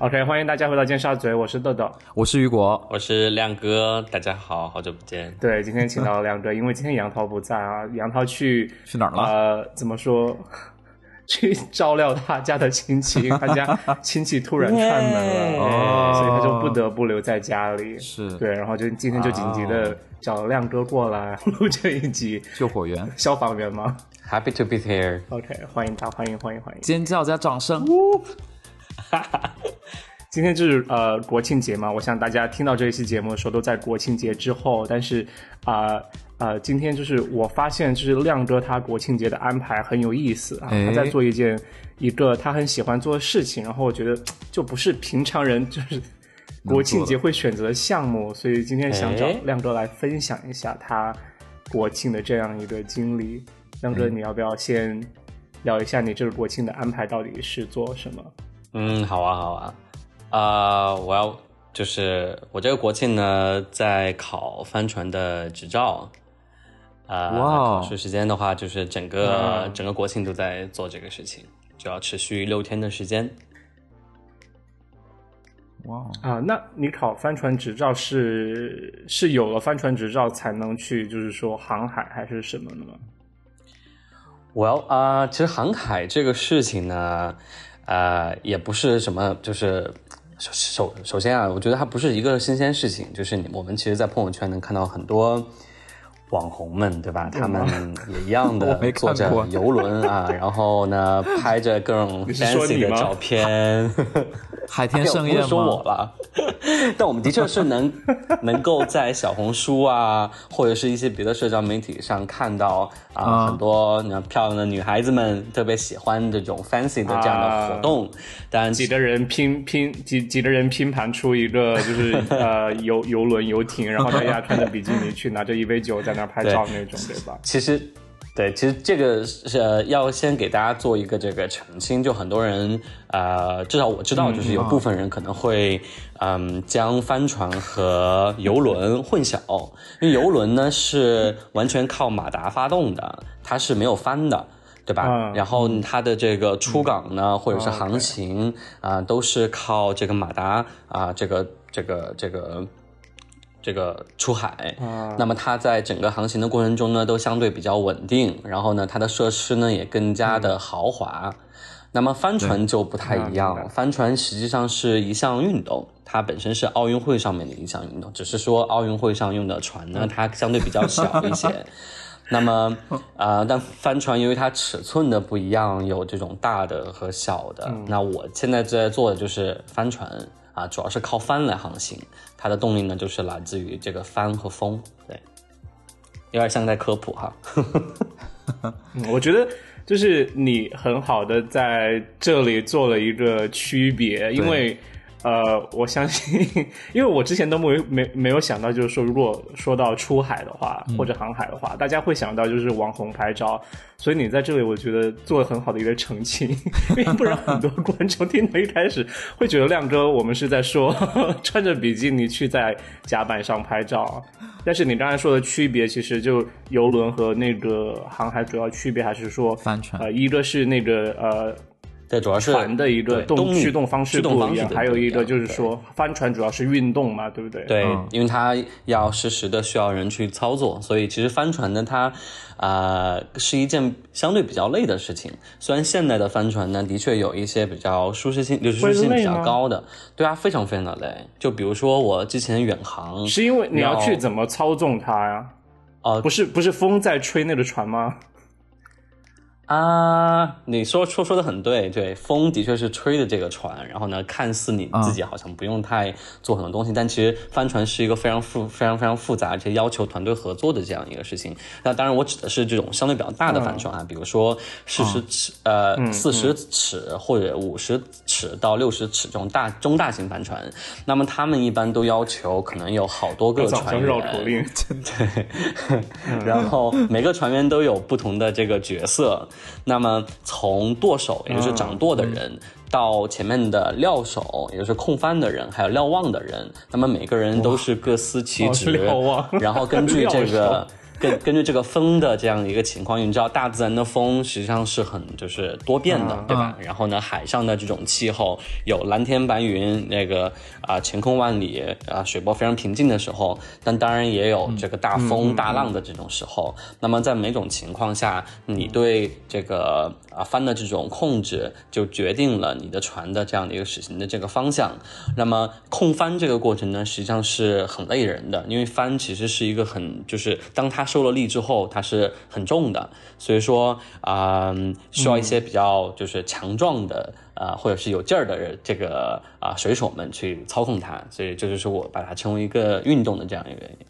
OK，欢迎大家回到尖沙咀，我是豆豆。我是雨果，我是亮哥，大家好，好久不见。对，今天请到了亮哥，因为今天杨涛不在啊，杨涛去去哪儿了？呃，怎么说？去照料他家的亲戚，他家亲戚突然串门了，哦所以他就不得不留在家里。是对，然后就今天就紧急的找亮哥过来录这一集。救火员，消防员吗 Happy to be here。？OK，欢迎他，欢迎欢迎欢迎。尖叫加掌声。今天就是呃国庆节嘛，我想大家听到这一期节目的时候都在国庆节之后，但是啊呃呃，今天就是我发现就是亮哥他国庆节的安排很有意思啊，哎他在做一件一个他很喜欢做的事情，然后我觉得就不是平常人就是国庆节会选择的项目，所以今天想找哎亮哥来分享一下他国庆的这样一个经历。亮哥，你要不要先聊一下你这个国庆的安排到底是做什么？嗯，好啊，好啊。啊、我要就是我这个国庆呢，在考帆船的执照。啊、哇哦考试时间的话，就是整个、嗯整个国庆都在做这个事情，就要持续六天的时间。哇，啊，那你考帆船执照是是有了帆船执照才能去，就是说航海还是什么的吗？我要啊、其实航海这个事情呢，呃，也不是什么，就是首首首先啊，我觉得它不是一个新鲜事情，就是你我们其实，在朋友圈能看到很多网红们，对吧？他们也一样的 坐过着游轮啊，然后呢，拍着各种 fancy 的照片。海天盛哎宴呦不说我吗？了，但我们的确是能能够在小红书啊，或者是一些别的社交媒体上看到啊、啊很多你看漂亮的女孩子们特别喜欢这种 fancy 的这样的活动，但几个人拼拼几几个人拼盘出一个就是呃游游轮游艇，然后大家穿着比基尼去拿着一杯酒在那儿拍照那种，对吧？其实，对，其实这个是、呃、要先给大家做一个这个澄清，就很多人呃，至少我知道，就是有部分人可能会嗯将帆船和游轮混淆，因为游轮呢是完全靠马达发动的，它是没有帆的。对吧？嗯然后它的这个出港呢，或者是哦航行啊、都是靠这个马达啊、这个这个这个这个出海。啊那么它在整个航行的过程中呢，都相对比较稳定，然后呢，它的设施呢也更加的豪华。那么帆船就不太一样，白帆船实际上是一项运动，它本身是奥运会上面的一项运动，只是说奥运会上用的船呢，它相对比较小一些。那么，呃，但帆船由于它尺寸的不一样，有这种大的和小的。那我现在在做的就是帆船啊，主要是靠帆来航行，它的动力呢就是来自于这个帆和风。对，有点像在科普哈。嗯我觉得就是你很好的在这里做了一个区别，因为呃，我相信，因为我之前都没 没没有想到，就是说，如果说到出海的话，或者航海的话，大家会想到就是网红拍照，所以你在这里，我觉得做了很好的一个澄清，因为不然很多观众听到一开始 会觉得亮哥我们是在说穿着比基尼去在甲板上拍照，但是你刚才说的区别，其实就游轮和那个航海主要区别还是说，帆船。呃，一个是那个呃对，主要是船的一个动动力驱动方式驱动不一样，方式还有一个就是说帆船主要是运动嘛，对不对？对，嗯因为它要实时的需要人去操作，所以其实帆船呢，它啊、呃是一件相对比较累的事情。虽然现代的帆船呢，的确有一些比较舒适性、舒适性比较高的，对啊，非常非常的累。就比如说我之前远航，是因为你要要去怎么操纵它呀？哦不是不是风在吹那个船吗？啊，你说说说的很对，对，风的确是吹的这个船，然后呢，看似你自己好像不用太做很多东西，但其实帆船是一个非常复、非常非常复杂，而且要求团队合作的这样一个事情。那当然，我指的是这种相对比较大的帆船啊，比如说四十尺、呃四十尺或者五十尺到六十尺这种大中大型帆船，那么他们一般都要求可能有好多个船上绕口令，对，然后每个船员都有不同的这个角色。那么从舵手，也就是掌舵的人，到前面的料手，也就是控帆的人，还有瞭望的人，那么每个人都是各司其职然后根据这个 根根据这个风的这样一个情况，你知道大自然的风实际上是很就是多变的，嗯对吧？然后呢，海上的这种气候有蓝天白云，那个啊、晴空万里啊、水波非常平静的时候，但当然也有这个大风大浪的这种时候。那么在每种情况下，你对这个啊帆的这种控制，就决定了你的船的这样的一个驶行的这个方向。那么控帆这个过程呢，实际上是很累人的，因为帆其实是一个很就是当它受了力之后，它是很重的，所以说啊、需要一些比较就是强壮的。啊、或者是有劲儿的人，这个啊、水手们去操控它，所以这就是我把它称为一个运动的这样一个原因。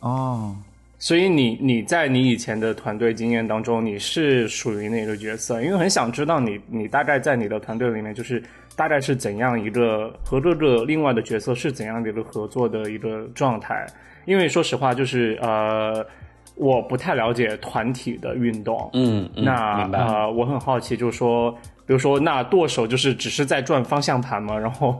哦，所以你你在你以前的团队经验当中，你是属于哪个角色？因为很想知道你你大概在你的团队里面，就是大概是怎样一个和这个另外的角色是怎样的一个合作的一个状态？因为说实话，就是呃，我不太了解团体的运动，嗯，嗯那。呃，我很好奇，就是说，比如说，那舵手就是只是在转方向盘嘛？然后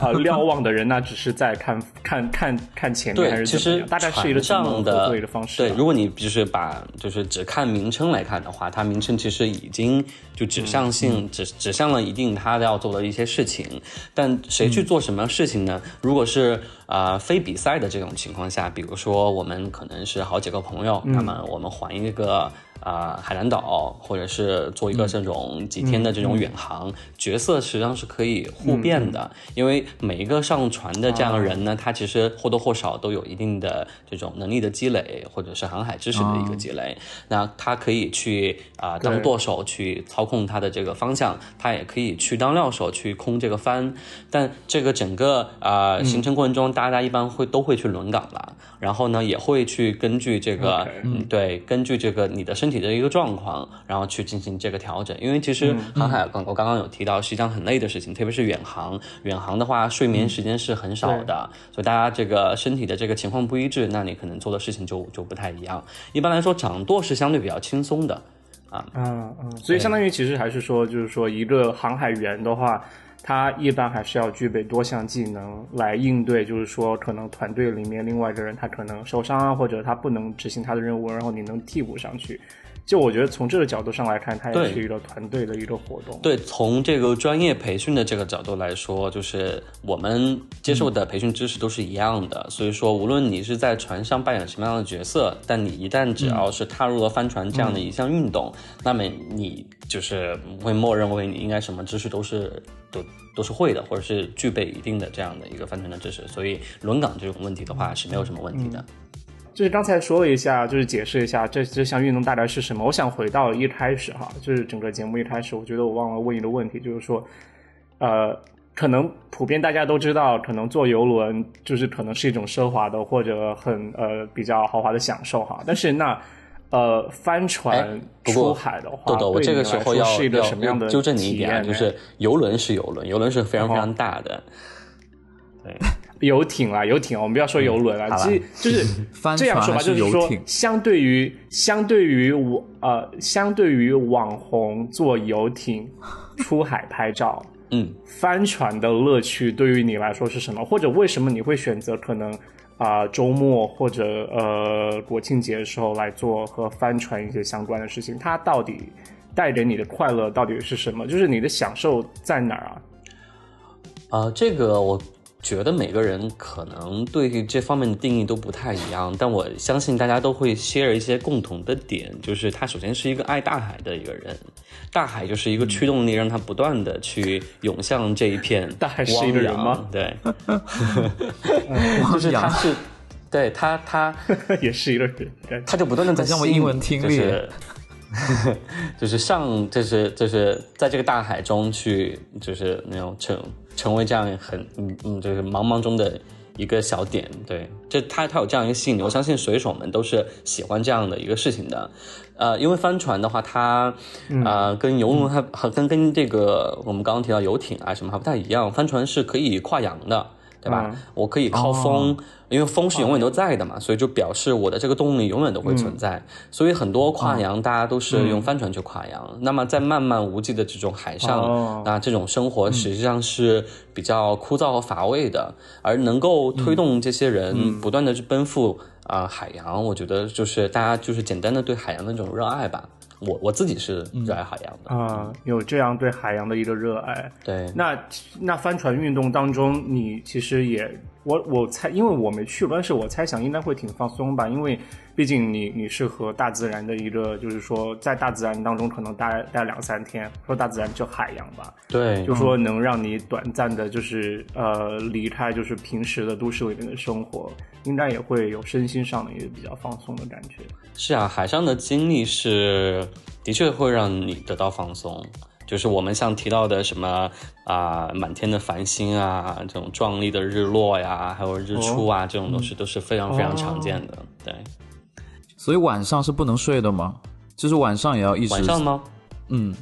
呃，瞭望的人那只是在看看看看前面，还对，其实是怎么样？大概是一个这样的对的方式啊？对，如果你就是把就是只看名称来看的话，它名称其实已经就指向性、指指向了一定他要做的一些事情。但谁去做什么事情呢？如果是啊、呃非比赛的这种情况下，比如说我们可能是好几个朋友，那么我们环一个。啊、海南岛，或者是做一个这种几天的这种远航，角色实际上是可以互变的，因为每一个上船的这样的人呢，他其实或多或少都有一定的这种能力的积累，或者是航海知识的一个积累。那他可以去啊、当舵手去操控他的这个方向，他也可以去当料手去空这个帆。但这个整个啊、行程过程中，大家一般会都会去轮岗了，然后呢也会去根据这个对，根据这个你的身体的一个状况，然后去进行这个调整。因为其实航海，刚我刚刚有提到是一件很累的事情，特别是远航。远航的话，睡眠时间是很少的，所以大家这个身体的这个情况不一致，那你可能做的事情就就不太一样。一般来说，掌舵是相对比较轻松的啊。嗯嗯，所以相当于其实还是说，就是说一个航海员的话，他一般还是要具备多项技能来应对，就是说可能团队里面另外一个人他可能受伤啊，或者他不能执行他的任务，然后你能替补上去。就我觉得从这个角度上来看，它也是一个团队的一个活动。对，从这个专业培训的这个角度来说，就是我们接受的培训知识都是一样的，所以说无论你是在船上扮演什么样的角色，但你一旦只要是踏入了帆船这样的一项运动，那么你就是会默认为你应该什么知识都是都都是会的，或者是具备一定的这样的一个帆船的知识，所以轮岗这种问题的话是没有什么问题的。就是刚才说了一下，就是解释一下这这项运动大概是什么。我想回到一开始哈，就是整个节目一开始，我觉得我忘了问一个问题，就是说，呃，可能普遍大家都知道，可能坐游轮就是可能是一种奢华的或者很呃比较豪华的享受哈。但是那呃帆船出海的话，豆豆，我这个时候要是一个要什么样的纠正你一点就是游轮是游轮，游轮是非常非常哦大的。游艇啦，游艇，我们不要说游轮啦，好啦其实 就是这样说吧，就是是说，相对于相对于我呃，相对于网红坐游艇出海拍照，嗯，帆船的乐趣对于你来说是什么？或者为什么你会选择可能啊、周末或者呃国庆节的时候来做和帆船一些相关的事情？它到底带给你的快乐到底是什么？就是你的享受在哪儿啊？啊，这个我觉得每个人可能对这方面的定义都不太一样，但我相信大家都会 share 一些共同的点，就是他首先是一个爱大海的一个人，大海就是一个驱动力，让他不断的去涌向这一片 大海是一个人吗？对，就是他是，对他他 也是一个人，他就不断的在很像我英文听力就是就是上，就是就是在这个大海中去，就是那种成成为这样很嗯嗯，就是茫茫中的一个小点。对，这他他有这样一个吸引力，我相信水手们都是喜欢这样的一个事情的。呃，因为帆船的话，它呃跟游轮还还跟跟这个我们刚刚提到游艇啊什么还不太一样，帆船是可以跨洋的。对吧？我可以靠风，因为风是永远都在的嘛，所以就表示我的这个动力永远都会存在。所以很多跨洋，大家都是用帆船去跨洋。那么在漫漫无际的这种海上，哦那这种生活实际上是比较枯燥和乏味的，而能够推动这些人不断的去奔赴。啊、海洋，我觉得就是大家就是简单的对海洋的那种热爱吧。我我自己是热爱海洋的，啊、有这样对海洋的一个热爱。对，那那帆船运动当中，你其实也我我猜，因为我没去过，但是我猜想应该会挺放松吧，因为毕竟你你是和大自然的一个，就是说在大自然当中可能待待两三天，说大自然就海洋吧，对，就说能让你短暂的，就是呃离开就是平时的都市里面的生活，应该也会有身心上的一个比较放松的感觉。是啊，海上的经历是的确会让你得到放松。就是我们像提到的什么啊、满天的繁星啊，这种壮丽的日落呀，还有日出啊，这种东西都是非常非常常见的。对，所以晚上是不能睡的吗？就是晚上也要一直晚上吗？嗯，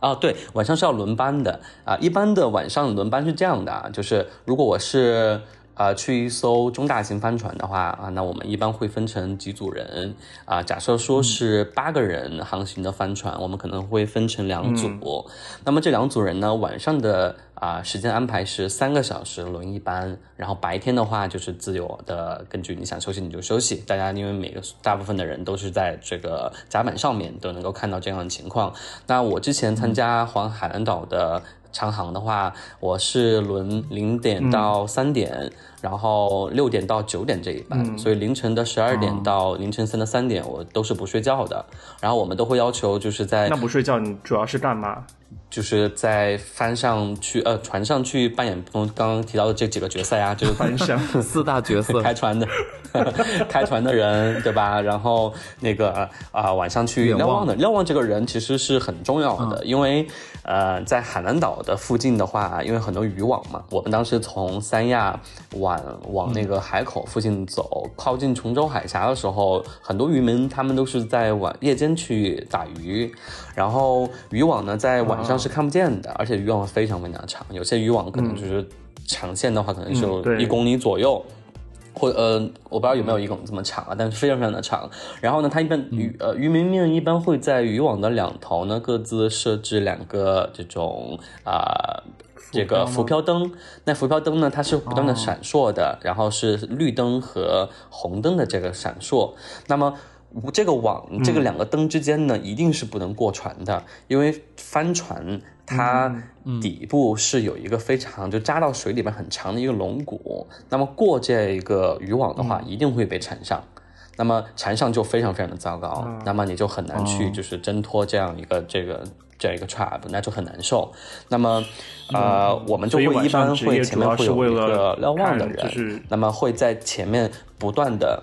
啊，对，晚上是要轮班的啊。一般的晚上轮班是这样的啊，就是如果我是呃去一艘中大型帆船的话啊，那我们一般会分成几组人啊。假设说是八个人航行的帆船，我们可能会分成两组。那么这两组人呢，晚上的啊、时间安排是三个小时轮一班，然后白天的话就是自由的，根据你想休息你就休息。大家因为每个大部分的人都是在这个甲板上面都能够看到这样的情况。那我之前参加环海南岛的长航的话，我是轮零点到三点，然后六点到九点这一班，所以凌晨的十二点到凌晨三的三点，我都是不睡觉的。然后我们都会要求就是在那不睡觉，你主要是干嘛？就是在帆上去呃船上去扮演刚刚提到的这几个角色呀，就是帆上。四大角色 开船的 开船的人，对吧？然后那个啊、晚上去瞭望的瞭望这个人其实是很重要的，因为呃，在海南岛的附近的话，因为很多渔网嘛，我们当时从三亚往往那个海口附近走，靠近琼州海峡的时候，很多渔民他们都是在晚夜间去打鱼，然后渔网呢在晚上是看不见的，而且渔网非常非常长，有些渔网可能就是长线的话，可能是有嗯对一公里左右。或呃，我不知道有没有一种这么长啊，但是非常非常的长。然后呢，它一般渔呃渔民们一般会在渔网的两头呢各自设置两个这种啊、这个浮漂灯。那浮漂灯呢，它是不断的闪烁的，然后是绿灯和红灯的这个闪烁。那么这个网这个两个灯之间呢，一定是不能过船的，因为帆船它底部是有一个非常就扎到水里面很长的一个龙骨，那么过这一个渔网的话，一定会被缠上。那么缠上就非常非常的糟糕，那么你就很难去就是挣脱这样一个这个这样一个 trap，那就很难受。那么呃，我们就会一般会前面会有一个瞭望的人，就是那么会在前面不断的。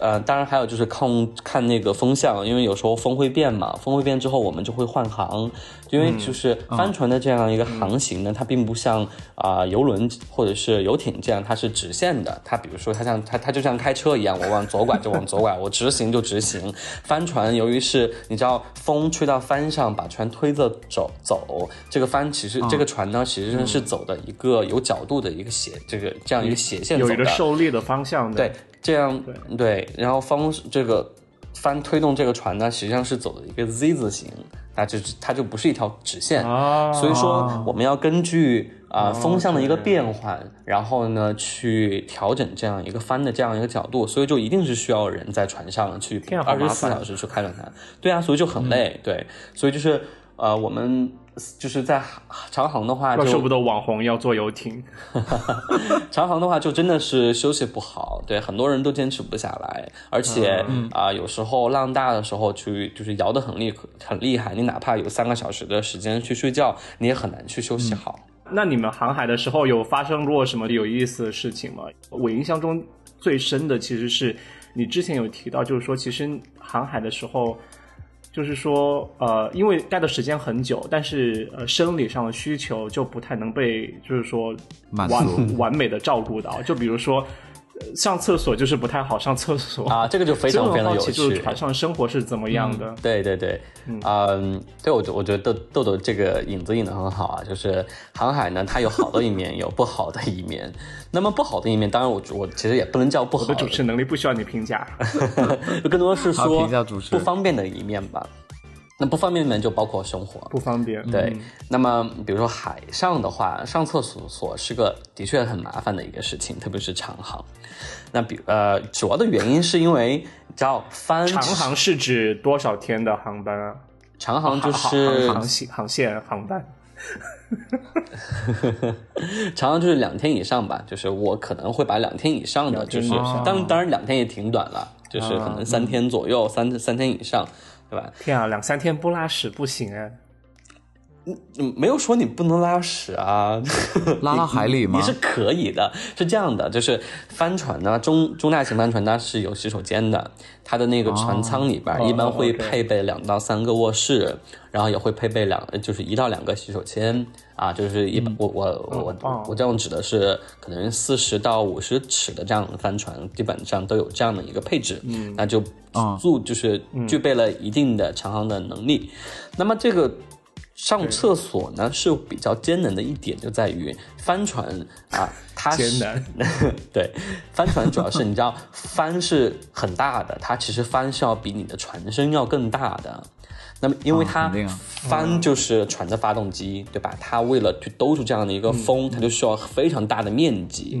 呃，当然还有就是看看那个风向，因为有时候风会变嘛，风会变之后我们就会换航，因为就是帆船的这样一个航行呢，它并不像啊、游轮或者是游艇这样，它是直线的。它比如说它像它它就像开车一样，我往左拐就往左拐，我直行就直行。帆船由于是你知道风吹到帆上，把船推着走走，这个帆其实、这个船呢，其实是走的一个有角度的一个斜这个这样一个斜线走的。有一个受力的方向的。对，这样对。然后方这个帆推动这个船呢，实际上是走的一个 Z 字形，那就是它就不是一条直线，啊，所以说我们要根据啊、风向的一个变换，然后呢去调整这样一个帆的这样一个角度，所以就一定是需要人在船上去二十四小时去开着它，对啊，所以就很累，对，所以就是呃我们就是在长航的话就怪不得网红要坐游艇。长航的话，就真的是休息不好，对，很多人都坚持不下来，而且啊、有时候浪大的时候去就是摇得很厉很厉害，你哪怕有三个小时的时间去睡觉，你也很难去休息好。那你们航海的时候有发生过什么有意思的事情吗？我印象中最深的其实是你之前有提到，就是说其实航海的时候。就是说，呃，因为待的时间很久，但是呃，生理上的需求就不太能被，就是说完完美的照顾到。就比如说，呃上厕所就是不太好上厕所啊，这个就非常非常有趣，就是趣。船上生活是怎么样的？对对对，嗯，对我觉我觉得豆豆豆这个影子引的很好啊，就是航海呢，它有好的一面，有不好的一面。那么不好的一面，当然我我其实也不能叫不好我的主持能力不需要你评价。就更多是说评价主持不方便的一面吧。那不方便里面就包括生活，不方便。对嗯，那么比如说海上的话，上厕所是个的确很麻烦的一个事情，特别是长航。那比呃，主要的原因是因为你知道翻长航是指多少天的航班啊？长航就是航航线航线航班。长航就是两天以上吧，就是我可能会把两天以上的，就是当当然两天也挺短了，就是可能三天左右，三三天以上，对吧？天啊，两三天不拉屎不行啊。嗯，没有说你不能拉屎啊，拉到海里吗你是可以的，是这样的，就是帆船呢，中中大型帆船它是有洗手间的，它的那个船舱里边哦一般会配备两到三个卧室，然后也会配备两，就是一到两个洗手间啊，就是一般、我我我棒我这样指的是可能四十到五十尺的这样的帆船，基本上都有这样的一个配置，嗯，那就啊足就是具备了一定的长航的能力。那么这个上厕所呢是比较艰难的一点，就在于帆船啊，它是艰难。对，帆船主要是你知道，帆是很大的，它其实帆是要比你的船身要更大的。那么，因为啊它帆就是船的发动机，对吧？它为了去兜住这样的一个风，它就需要非常大的面积。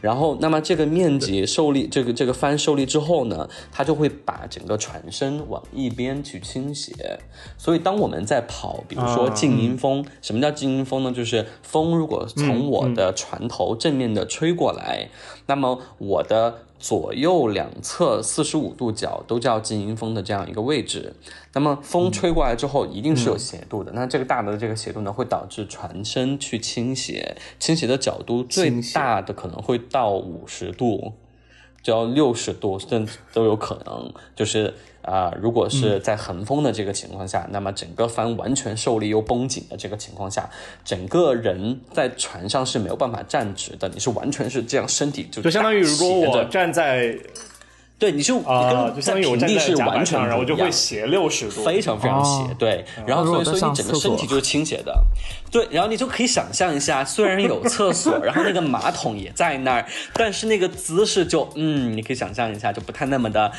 然后，那么这个面积受力，这个这个帆受力之后呢，它就会把整个船身往一边去倾斜。所以，当我们在跑，比如说啊静音风，什么叫静音风呢？就是风如果从我的船头正面的吹过来，那么我的左右两侧四十五度角都叫静音风的这样一个位置。那么风吹过来之后，一定是有斜度的。那这个大的这个斜度呢，会导致船身去倾斜，倾斜的角度最大的可能会到五十度。只要六十度，甚至都有可能。就是啊、如果是在横风的这个情况下，那么整个帆完全受力又绷紧的这个情况下，整个人在船上是没有办法站直的，你是完全是这样，身体就就相当于如果我站在对，你就啊、你跟就相当于我在平地站在是完全甲板上，然后我就会斜六十度。非常非常斜，哦对。然后所以所以你整个身体就是倾斜的，对。然后你就可以想象一下，虽然有厕所，然后那个马桶也在那儿，但是那个姿势就嗯，你可以想象一下，就不太那么的。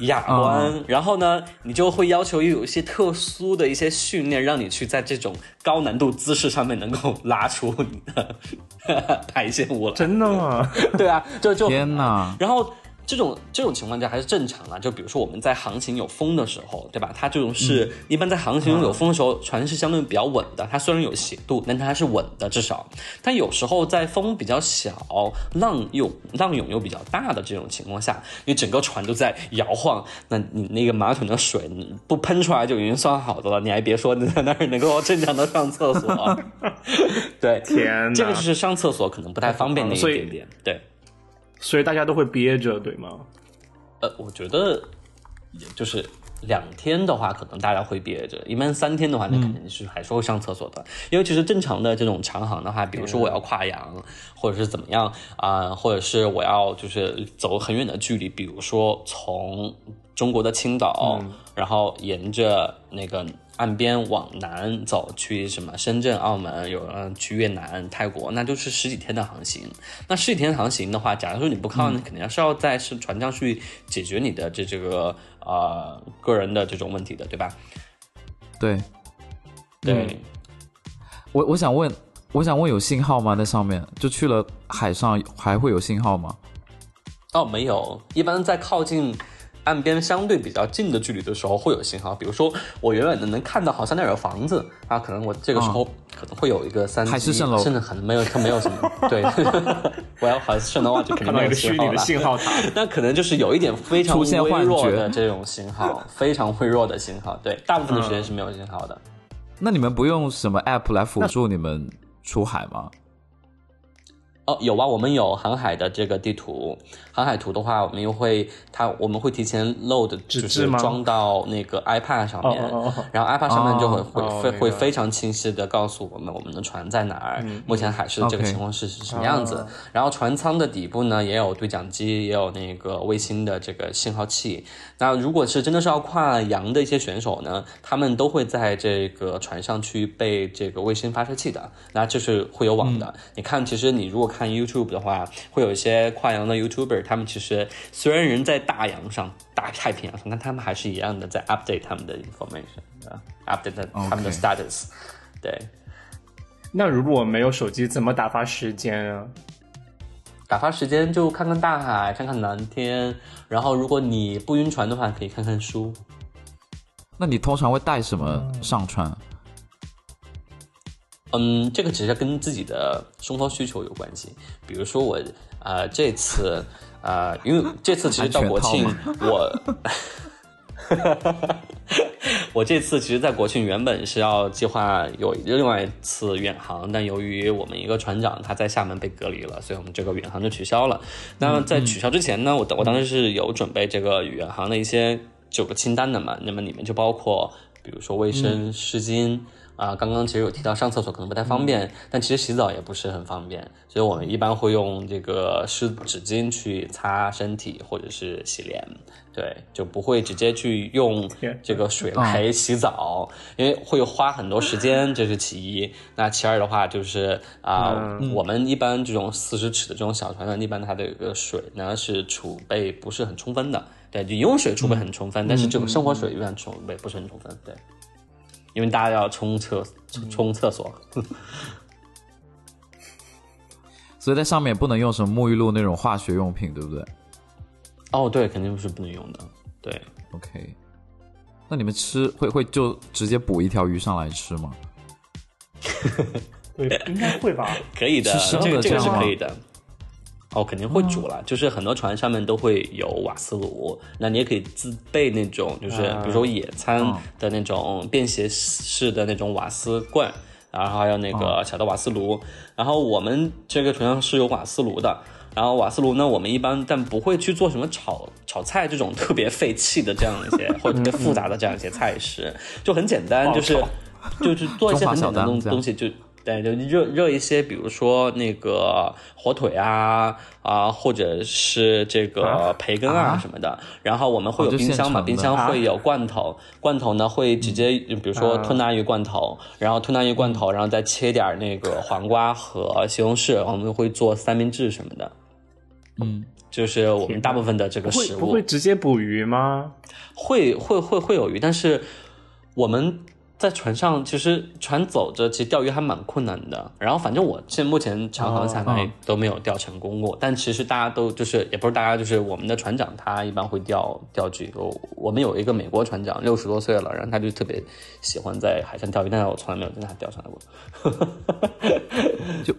雅观，然后呢，你就会要求有一些特殊的一些训练，让你去在这种高难度姿势上面能够拉出你的 排泄物了。真的吗？对啊，就就天哪！然后这种这种情况下还是正常啊，就比如说我们在航行有风的时候，对吧？它这种是、一般在航行有风的时候，船是相对比较稳的，它虽然有斜度，但它还是稳的，至少。但有时候在风比较小、浪又浪涌又比较大的这种情况下，你整个船都在摇晃，那你那个马桶的水不喷出来就已经算好的了，你还别说你在那儿能够正常的上厕所。对，天哪这个就是上厕所可能不太方便的一点点，对。所以大家都会憋着，对吗？呃，我觉得就是两天的话，可能大家会憋着；一般三天的话，那肯定是还是会上厕所的。因为其实正常的这种长航的话，比如说我要跨洋，或者是怎么样啊、或者是我要就是走很远的距离，比如说从中国的青岛，然后沿着那个。岸边往南走，去什么深圳、澳门，有人去越南、泰国，那就是十几天的航行。那十几天航行的话，假如说你不靠，你肯定是要在是船上去解决你的这这个呃个人的这种问题的，对吧？对对，我我想问，我想问有信号吗？那上面就去了海上还会有信号吗？哦，没有，一般在靠近岸边相对比较近的距离的时候会有信号，比如说我远远的能看到好像那儿有房子啊，可能我这个时候可能会有一个三 G，海市蜃楼甚至可能没有，它没有什么，对，我要海市蜃楼话就肯定没有一个虚拟的信号了。信号塔，那可能就是有一点非常微弱的这种信号，非常微弱的信号。对，大部分的时间是没有信号的。那你们不用什么 app 来辅助你们出海吗？哦，有啊，我们有航海的这个地图。航海图的话，我们又会它我们会提前 load，就是装到那个 iPad 上面，哦哦哦然后 iPad 上面就会、哦会会、非常清晰的告诉我们我们的船在哪儿，目前海事的这个情况是是什么样子。哦然后船舱的底部呢也有对讲机，也有那个卫星的这个信号器。那如果是真的是要跨洋的一些选手呢，他们都会在这个船上去备这个卫星发射器的，那就是会有网的。你看，其实你如果看 YouTube 的话，会有一些跨洋的 YouTuber，他们其实虽然人在大洋上、大太平洋上，但他们还是一样的在 update 他们的 information 啊，update 他们的 status。对，那如果没有手机，怎么打发时间啊？打发时间就看看大海，看看蓝天，然后如果你不晕船的话，可以看看书。那你通常会带什么上船？嗯，这个只是跟自己的生活需求有关系。比如说我，呃，这次，呃，因为这次其实到国庆，我，我这次其实，在国庆原本是要计划有另外一次远航，但由于我们一个船长他在厦门被隔离了，所以我们这个远航就取消了。那么在取消之前呢，我我当时是有准备这个远航的一些九个清单的嘛，那么里面就包括，比如说卫生湿巾。啊，刚刚其实有提到上厕所可能不太方便，但其实洗澡也不是很方便，所以我们一般会用这个湿纸巾去擦身体或者是洗脸，对，就不会直接去用这个水来洗澡，因为会花很多时间，这是其一。那其二的话就是啊，我们一般这种四十尺的这种小船呢，一般它的一个水呢是储备不是很充分的，对，饮用水储备很充分，但是这个生活水一般储备不是很充分，对。因为大家要冲厕冲厕所，所以在上面不能用什么沐浴露那种化学用品，对不对？哦，对，肯定是不能用的。对，OK。那你们吃会会就直接捕一条鱼上来吃吗？对，应该会吧？可以的，这个这个是可以的。哦，肯定会煮了，就是很多船上面都会有瓦斯炉，那你也可以自备那种，就是比如说野餐的那种便携式的那种瓦斯罐，然后还有那个小的瓦斯炉。然后我们这个船上是有瓦斯炉的，然后瓦斯炉呢，我们一般但不会去做什么炒炒菜这种特别费气的这样一些 或者特别复杂的这样一些菜式，就很简单，就是就是做一些很简单的东东西就。对，就热热一些，比如说那个火腿啊啊，或者是这个培根啊什么的。然后我们会有冰箱嘛，冰箱会有罐头，罐头呢会直接，比如说吞拿鱼罐头，然后吞拿鱼罐头，然后再切点那个黄瓜和西红柿，我们会做三明治什么的。嗯，就是我们大部分的这个食物不会直接捕鱼吗？会会会会有鱼，但是我们。在船上，其实船走着，其实钓鱼还蛮困难的。然后，反正我现目前长航下来都没有钓成功过。但其实大家都就是，也不是大家，就是我们的船长他一般会钓钓具。我我们有一个美国船长，六十多岁了，然后他就特别喜欢在海上钓鱼，但是我从来没有跟他钓上来过。就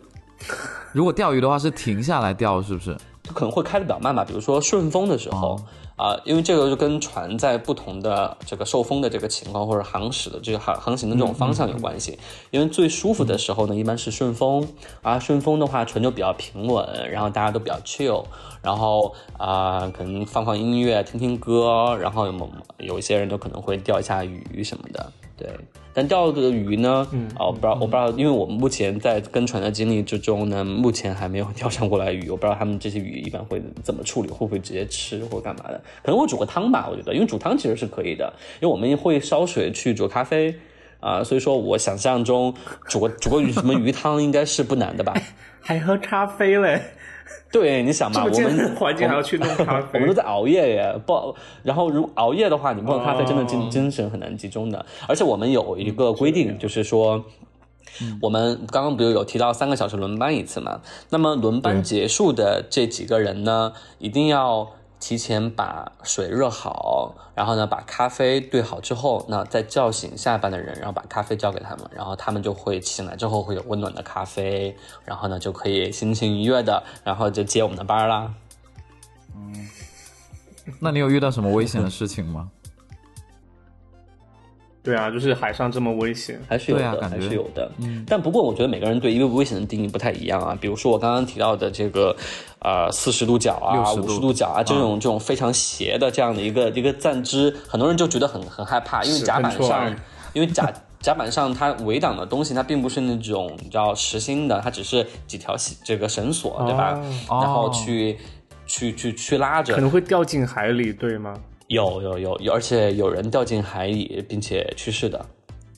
如果钓鱼的话，是停下来钓，是不是？可能会开的比较慢吧，比如说顺风的时候。啊，因为这个就跟船在不同的这个受风的这个情况，或者航驶的这个航航行的这种方向有关系。因为最舒服的时候呢，一般是顺风，啊，顺风的话船就比较平稳，然后大家都比较 chill，然后啊，可能放放音乐，听听歌，然后有有一些人都可能会钓一下鱼什么的，对。但钓的鱼呢？嗯，啊，我不知道，我不知道，因为我们目前在跟船的经历之中呢，目前还没有钓上过来鱼。我不知道他们这些鱼一般会怎么处理，会不会直接吃或干嘛的？可能会煮个汤吧，我觉得，因为煮汤其实是可以的，因为我们会烧水去煮咖啡啊，所以说我想象中煮个煮个鱼什么鱼汤应该是不难的吧？还喝咖啡嘞？对，你想嘛，我们环境还要去弄咖啡，我们都在熬夜耶，不，然后如熬夜的话，你不喝咖啡，真的精精神很难集中的。而且我们有一个规定，就是说，我们刚刚不是有提到三个小时轮班一次嘛？那么轮班结束的这几个人呢，一定要。提前把水热好，然后呢，把咖啡兑好之后，那再叫醒下班的人，然后把咖啡交给他们，然后他们就会醒来之后会有温暖的咖啡，然后呢就可以心情愉悦的，然后就接我们的班啦。嗯，那你有遇到什么危险的事情吗？对啊，就是海上这么危险，还是有的，还是有的。嗯，但不过我觉得每个人对一个危险的定义不太一样啊。比如说我刚刚提到的这个，呃，四十度角啊，五十度角啊，这种这种非常斜的这样的一个一个站姿，很多人就觉得很很害怕，因为甲板上，因为甲甲板上它围挡的东西，它并不是那种叫实心的，它只是几条这个绳索，对吧？然后去去去去拉着，可能会掉进海里，对吗？有有有有，而且有人掉进海里并且去世的，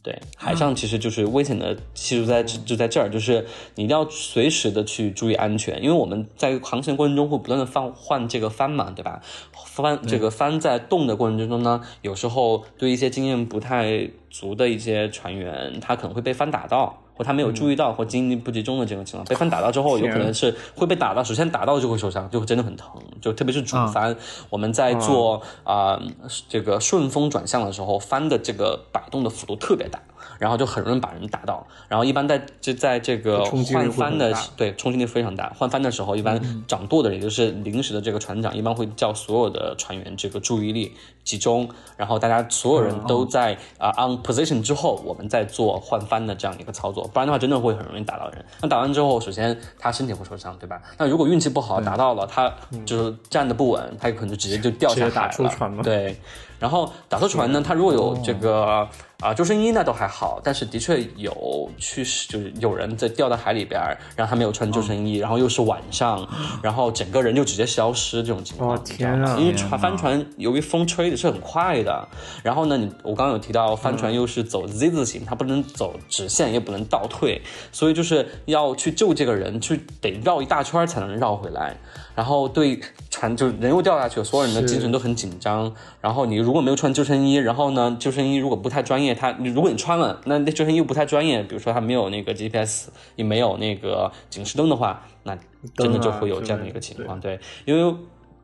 对，海上其实就是危险的系数在就在这儿，就是你一定要随时的去注意安全，因为我们在航行过程中会不断的放换这个帆嘛，对吧？帆这个帆在动的过程之中呢，有时候对一些经验不太足的一些船员，他可能会被帆打到。或他没有注意到，或精力不集中的这种情况，被翻打到之后，有可能是会被打到。首先打到就会受伤，就会真的很疼。就特别是主翻，我们在做啊这个顺风转向的时候，翻的这个摆动的幅度特别大。然后就很容易把人打到，然后一般在就在这个换帆的对冲击力非常大。换帆的时候，一般掌舵的人，也就是临时的这个船长，一般会叫所有的船员这个注意力集中，然后大家所有人都在啊 on position 之后，我们再做换帆的这样一个操作，不然的话真的会很容易打到人。那打完之后，首先他身体会受伤，对吧？那如果运气不好打到了，他就是站的不稳，他有可能就直接就掉下海了。对。然后打错船呢，它如果有这个啊救生衣那都还好，但是的确有去世就是有人在掉到海里边，然后他没有穿救生衣，然后又是晚上，然后整个人就直接消失这种情况。天啊！因为船帆船由于风吹的是很快的，然后呢，你我刚刚有提到帆船又是走 Z 字形，它不能走直线，也不能倒退，所以就是要去救这个人，去得绕一大圈才能绕回来。然后对船就人又掉下去了，所有人的精神都很紧张。然后你如果没有穿救生衣，然后呢，救生衣如果不太专业，他你如果你穿了，那那救生衣又不太专业，比如说它没有那个 GPS，也没有那个警示灯的话，那真的就会有这样的一个情况。对，因为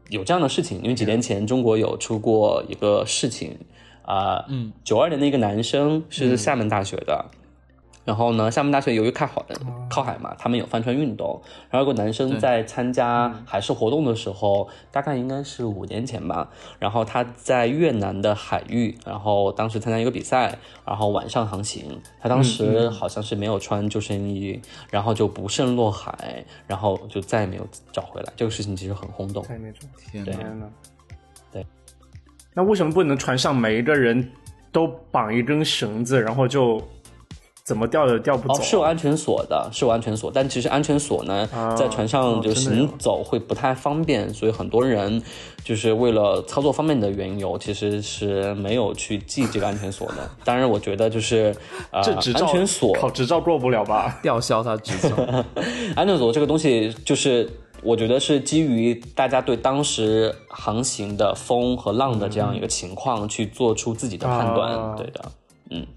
有这样的事情，因为几年前中国有出过一个事情，啊，嗯，九二年的一个男生是厦门大学的。然后呢，厦门大学由于靠海，靠海嘛，他们有帆船运动。然后有个男生在参加海事活动的时候，大概应该是五年前吧。然后他在越南的海域，然后当时参加一个比赛，然后晚上航行。他当时好像是没有穿救生衣，然后就不慎落海，然后就再也没有找回来。这个事情其实很轰动。天呐，对。那为什么不能船上每一个人都绑一根绳子，然后就？怎么掉也掉不走？是有安全锁的，是有安全锁，但其实安全锁呢，在船上就行走会不太方便，所以很多人就是为了操作方便的缘由，其实是没有去系这个安全锁的。当然，我觉得就是啊，安全锁考执照过不了吧？吊销它执照。安全锁这个东西，就是我觉得是基于大家对当时航行的风和浪的这样一个情况去做出自己的判断。对的，嗯。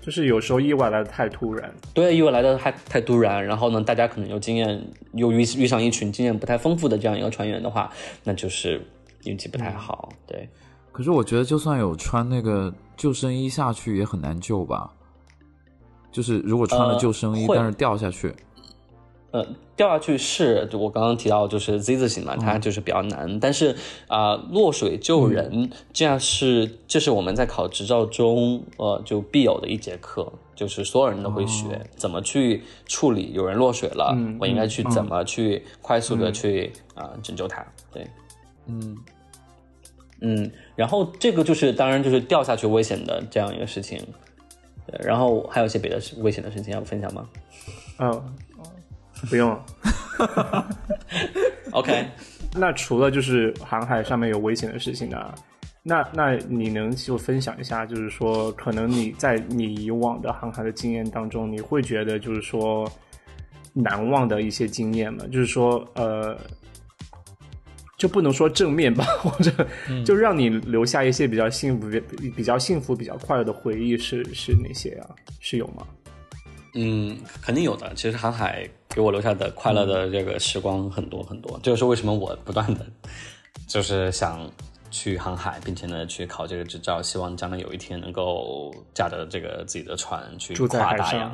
就是有时候意外来的太突然，对，意外来的太太突然，然后呢，大家可能有经验，又遇遇上一群经验不太丰富的这样一个船员的话，那就是运气不太好，对。可是我觉得，就算有穿那个救生衣下去，也很难救吧？就是如果穿了救生衣，但是掉下去。呃，掉下去是我刚刚提到，就是 Z 字形嘛，它就是比较难。但是啊，落水救人，这样是这是我们在考执照中呃就必有的一节课，就是所有人都会学怎么去处理有人落水了，我应该去怎么去快速的去啊拯救他。对，嗯嗯，然后这个就是当然就是掉下去危险的这样一个事情。对，然后还有一些别的危险的事情要分享吗？嗯。不用，OK。那除了就是航海上面有危险的事情呢？那那你能就分享一下，就是说，可能你在你以往的航海的经验当中，你会觉得就是说难忘的一些经验吗？就是说，呃，就不能说正面吧，或者就让你留下一些比较幸福、比较幸福、比较快乐的回忆，是是哪些啊？是有吗？嗯，肯定有的。其实航海给我留下的快乐的这个时光很多很多，这就是为什么我不断的，就是想去航海，并且呢去考这个执照，希望将来有一天能够驾着这个自己的船去跨大洋，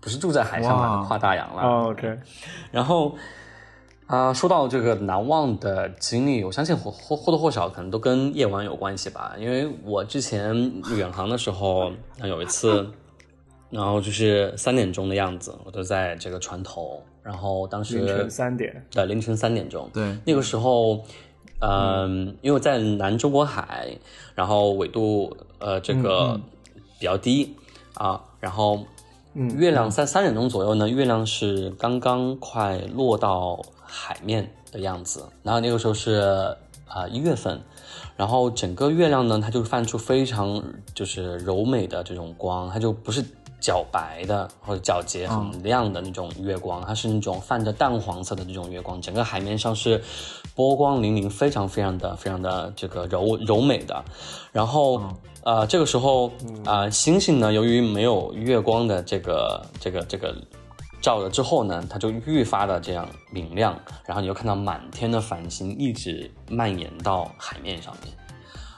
不是住在海上嘛，跨大洋了。OK。然后啊，说到这个难忘的经历，我相信或或或多或少可能都跟夜晚有关系吧，因为我之前远航的时候，有一次。然后就是三点钟的样子，我都在这个船头。然后当时凌晨三点，对，凌晨三点钟。对，那个时候，嗯，因为在南中国海，然后纬度呃这个比较低啊，然后月亮在三点钟左右呢，月亮是刚刚快落到海面的样子。然后那个时候是啊一月份。然后整个月亮呢，它就泛出非常就是柔美的这种光，它就不是皎白的或者皎洁很亮的那种月光，它是那种泛着淡黄色的那种月光，整个海面上是波光粼粼，非常非常的非常的这个柔柔美的。然后呃，这个时候啊、星星呢，由于没有月光的这个这个这个。照了之后呢，它就愈发的这样明亮，然后你就看到满天的繁星一直蔓延到海面上面。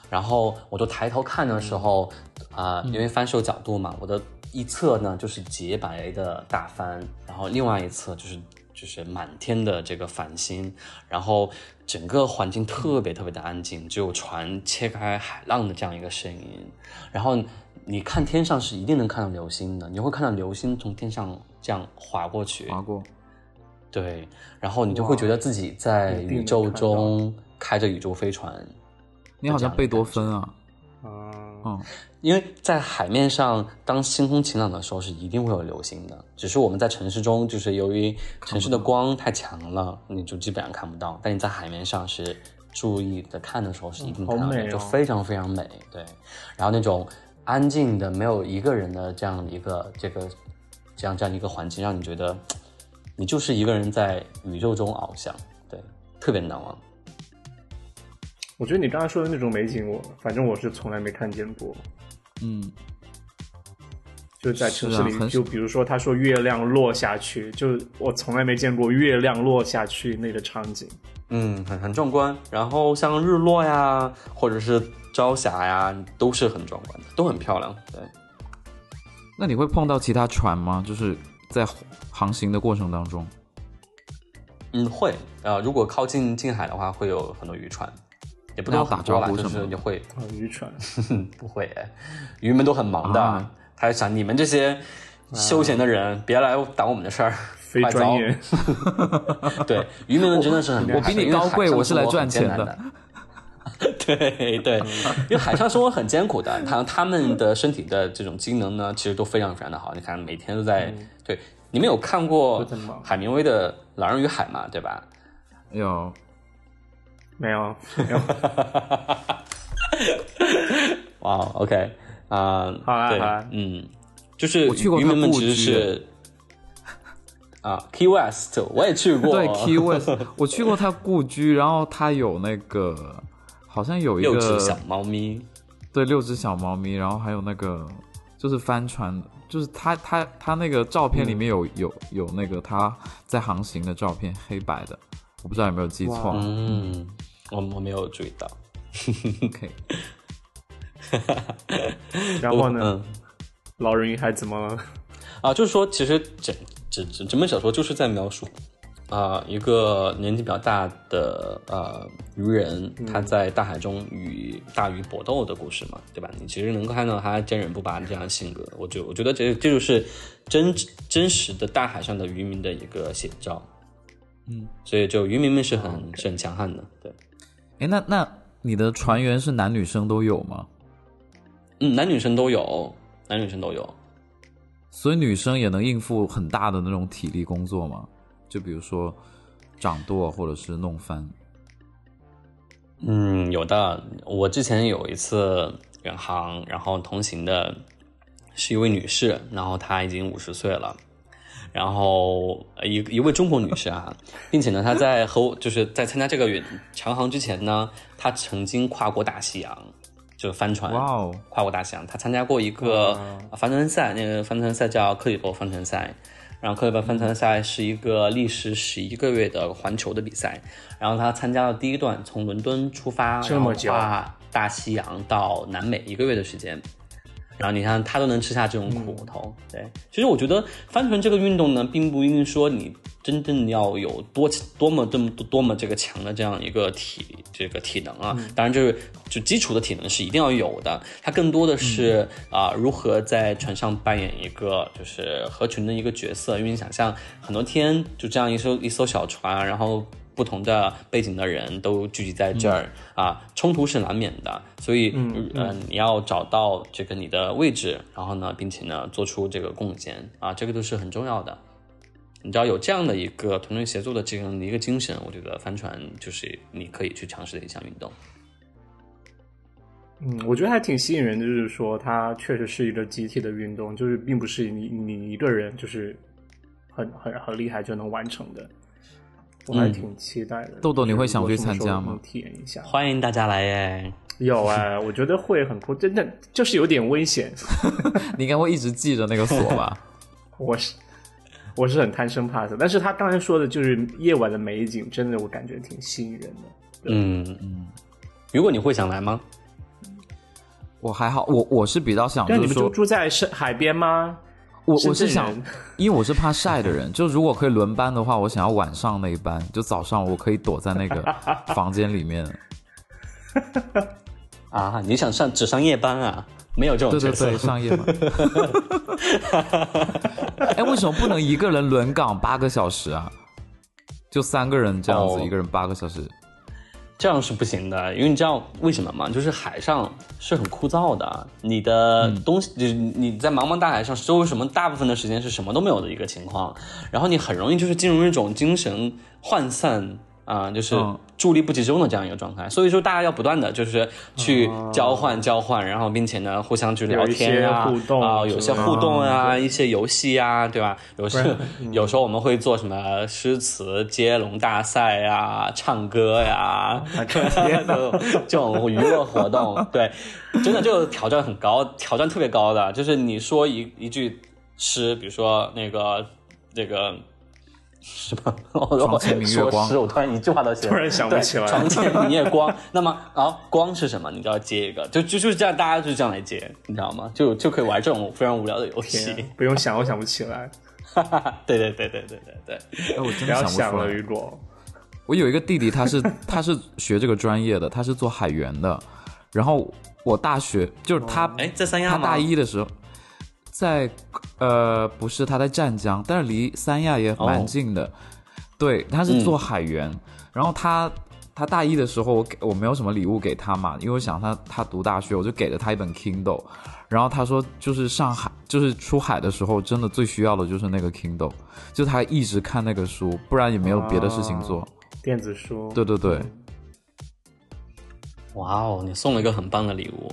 然后我就抬头看的时候，啊、因为翻手角度嘛，我的一侧呢就是洁白的大帆，然后另外一侧就是就是满天的这个繁星，然后整个环境特别特别的安静，只有船切开海浪的这样一个声音。然后你看天上是一定能看到流星的，你会看到流星从天上这样划过去，划过，对，然后你就会觉得自己在宇宙中开着宇宙飞船，你好像贝多芬啊，啊，嗯，因为在海面上，当星空晴朗的时候是一定会有流星的，只是我们在城市中，就是由于城市的光太强了，你就基本上看不到。但你在海面上是注意的看的时候，是一定看到的，就非常非常美。对，然后那种安静的、没有一个人的这样的一个这个这样这样一个环境，让你觉得 你就是一个人在宇宙中翱翔，对，特别难忘。我觉得你刚才说的那种美景，我反正我是从来没看见过。嗯，就是在城市里，啊就比如说他说月亮落下去，就我从来没见过月亮落下去那个场景。嗯，很很壮观。然后像日落呀，或者是朝霞呀，都是很壮观的，都很漂亮。对，那你会碰到其他船吗？就是在航行的过程当中，嗯，会。呃，如果靠近近海的话，会有很多渔船，也不能打很多啦，就招呼什么的是你会。啊，愚蠢，不会，渔民都很忙的。啊他想你们这些休闲的人，别来挡我们的事儿。非专业。对，渔民们真的是很我比你高贵我是来赚钱的的。对对，因为海上生活很艰苦的，他他们的身体的这种机能呢，其实都非常非常的好。你看，每天都在、对。你们有看过海明威的《老人与海》吗？对吧？有没有，没有。哇、o k 啊、对好啊好啊，嗯，就是我去过他渔民们其实故居是啊，Key West 我也去过，对 Key West，我去过他故居，然后他有那个好像有一六只小猫咪，对六只小猫咪，然后还有那个就是帆船，就是他他他那个照片里面有、有有那个他在航行的照片，黑白的，我不知道有没有记错。嗯，我我没有注意到。OK，然后呢，嗯老人与海怎么了？啊，就是说，其实整整整整本小说就是在描述啊、一个年纪比较大的呃渔人，他在大海中与大鱼搏斗的故事嘛，对吧？你其实能够看到他坚韧不拔的这样的性格，我就我觉得这这就是真真实的大海上的渔民的一个写照。嗯，所以就渔民们是很、是很强悍的，对。哎，那那你的船员是男女生都有吗？嗯，男女生都有，男女生都有。所以女生也能应付很大的那种体力工作吗？就比如说掌舵或者是弄帆。嗯，有的。我之前有一次远航，然后同行的是一位女士，然后她已经五十岁了，然后呃一一位中国女士啊，并且呢，她在和我就是在参加这个远长航之前呢，她曾经跨过大西洋，就是帆船。哇哦，跨过大西洋，她参加过一个帆船赛，那个帆船赛叫克里伯帆船赛。然后克里伯帆船赛是一个历时十一个月的环球的比赛。然后他参加了第一段，从伦敦出发，这么久跨大西洋到南美一个月的时间。然后你看他都能吃下这种苦头，对。其实我觉得帆船这个运动呢，并不一定说你真正要有多多么这么多多么这个强的这样一个体这个体能啊。当然，就是就基础的体能是一定要有的。它更多的是啊、如何在船上扮演一个就是合群的一个角色。因为你想象很多天就这样一艘一艘小船，然后。不同的背景的人都聚集在这儿、啊，冲突是难免的，所以嗯、呃，你要找到这个你的位置，然后呢，并且呢，做出这个贡献啊，这个都是很重要的。你知道有这样的一个团队协作的这样的一个精神，我觉得帆船就是你可以去尝试的一项运动。嗯，我觉得还挺吸引人的，就是说它确实是一个集体的运动，就是并不是你你一个人就是很很很厉害就能完成的。我还挺期待的。豆豆，你会想去参加吗体验一下？欢迎大家来耶！有哎，我觉得会很酷，真的就是有点危险。你应该会一直记着那个锁吧？我是我是很贪生怕死，但是他刚才说的就是夜晚的美景，真的我感觉挺吸引人的。嗯嗯，如果你会想来吗？我还好，我我是比较想，对，就是，你们就住在是海边吗？我我是想，因为我是怕晒的人，就如果可以轮班的话，我想要晚上那一班，就早上我可以躲在那个 房间里面。啊，你想上只上夜班啊？没有这种角色。对对对，上夜班。哎，为什么不能一个人轮岗八个小时啊？就三个人这样子，哦一个人八个小时。这样是不行的，因为你知道为什么吗？就是海上是很枯燥的，你的东西你你在茫茫大海上，周围什么大部分的时间是什么都没有的一个情况，然后你很容易就是进入一种精神涣散啊、就是注意力不集中的这样一个状态。所以说，大家要不断的就是去交换交换，然后并且呢互相去聊天啊，啊、有些互动啊，一些游戏啊，对吧？有时 有时候我们会做什么诗词接龙大赛呀、唱歌呀，这种 这种娱乐活动，对，真的这个挑战很高，挑战特别高的，就是你说一一句诗，比如说那个这个。什么？我 床前明月光说诗，我突然一句话都写，突然想不起来床前明月光，那么啊，光是什么？你就要接一个，就就就是这样，大家就是这样来接，你知道吗？就就可以玩这种非常无聊的游戏天。，不用想，我想不起来。对对对对对对对，哎，我真不的想不要想了，出来。雨果。我有一个弟弟，他是他是学这个专业的，他是做海员的。然后我大学就是他，哎，在三亚吗？他大一的时候，在呃不是他在湛江，但是离三亚也蛮哦近的。对，他是做海员，然后他他大一的时候，我给我没有什么礼物给他嘛，因为我想他他读大学，我就给了他一本 Kindle。然后他说，就是上海，就是出海的时候，真的最需要的就是那个 Kindle，就他一直看那个书，不然也没有别的事情做。电子书，对对对，哇哦，你送了一个很棒的礼物。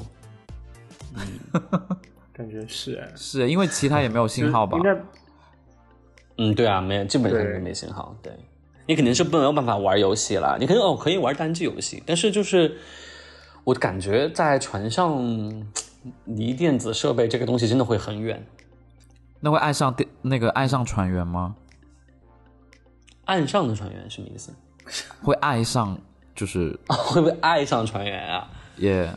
感觉是哎，是因为其他也没有信号吧应？该嗯，对啊，没有，基本上对是没信号。对，你肯定是没有办法玩游戏了。你可以哦，可以玩单机游戏，但是就是我感觉在船上离电子设备这个东西真的会很远。那会爱上电那个爱上船员吗？岸上的船员什么意思？会爱上就是会不会爱上船员啊？也、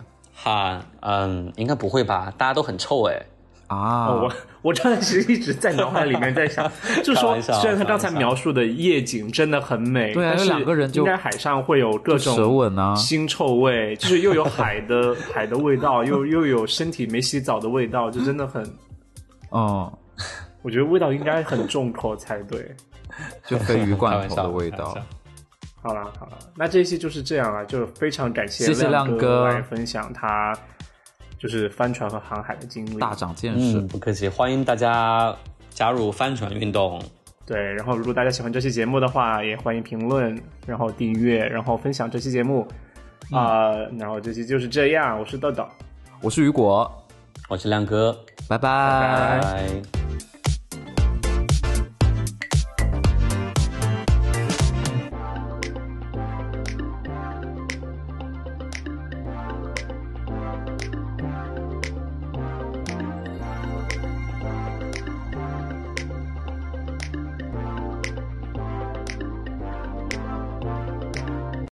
哈，嗯，应该不会吧？大家都很臭哎。啊，哦，我我刚才其实一直在脑海里面在想，就说虽然他刚才描述的夜景真的很美，对啊但是两个人就应该海上会有各种舌吻啊腥臭味，就是又有海的 海的味道，又又有身体没洗澡的味道，就真的很，嗯，我觉得味道应该很重口才对。就鲱鱼罐头的味道。好了好了，那这一期就是这样了，就非常感谢谢谢亮亮哥来分享他就是帆船和航海的经历。大长见识。嗯，不客气，欢迎大家加入帆船运动。对，然后如果大家喜欢这期节目的话，也欢迎评论，然后订阅，然后分享这期节目。啊、然后这期就是这样，我是豆豆。我是雨果，我是亮哥，拜拜拜。